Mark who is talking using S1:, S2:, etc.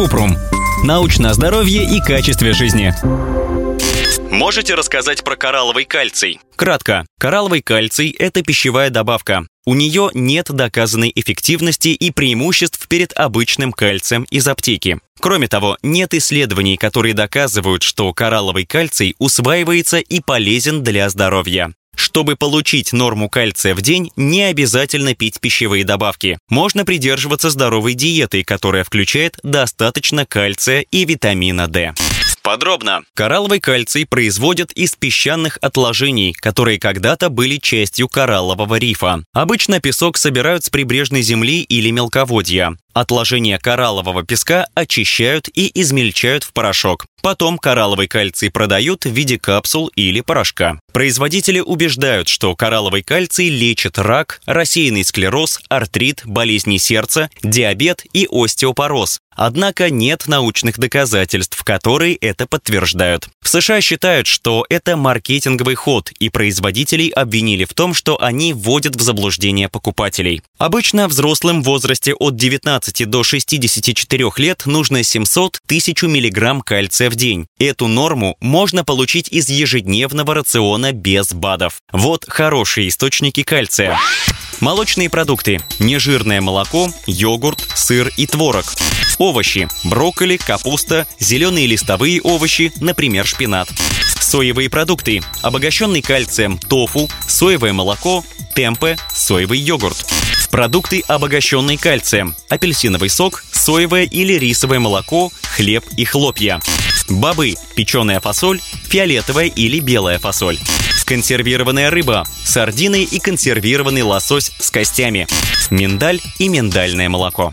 S1: Купрум. Научное здоровье и качестве жизни.
S2: Можете рассказать про коралловый кальций?
S3: Кратко. Коралловый кальций – это пищевая добавка. У нее нет доказанной эффективности и преимуществ перед обычным кальцием из аптеки. Кроме того, нет исследований, которые доказывают, что коралловый кальций усваивается и полезен для здоровья. Чтобы получить норму кальция в день, не обязательно пить пищевые добавки. Можно придерживаться здоровой диеты, которая включает достаточно кальция и витамина D.
S2: Подробно.
S3: Коралловый кальций производят из песчаных отложений, которые когда-то были частью кораллового рифа. Обычно песок собирают с прибрежной земли или мелководья. Отложения кораллового песка очищают и измельчают в порошок. Потом коралловый кальций продают в виде капсул или порошка. Производители убеждают, что коралловый кальций лечит рак, рассеянный склероз, артрит, болезни сердца, диабет и остеопороз. Однако нет научных доказательств, которые это подтверждают. США считают, что это маркетинговый ход, и производителей обвинили в том, что они вводят в заблуждение покупателей. Обычно взрослым в возрасте от 19 до 64 лет нужно 700 тысяч миллиграмм кальция в день. Эту норму можно получить из ежедневного рациона без БАДов. Вот хорошие источники кальция. Молочные продукты. Нежирное молоко, йогурт, сыр и творог. Овощи. Брокколи, капуста, зеленые листовые овощи, например, шпинат. Соевые продукты. Обогащенный кальцием тофу, соевое молоко, темпе, соевый йогурт. Продукты, обогащенные кальцием. Апельсиновый сок, соевое или рисовое молоко, хлеб и хлопья. Бобы, печеная фасоль, фиолетовая или белая фасоль. Консервированная рыба, сардины и консервированный лосось с костями. Миндаль и миндальное молоко.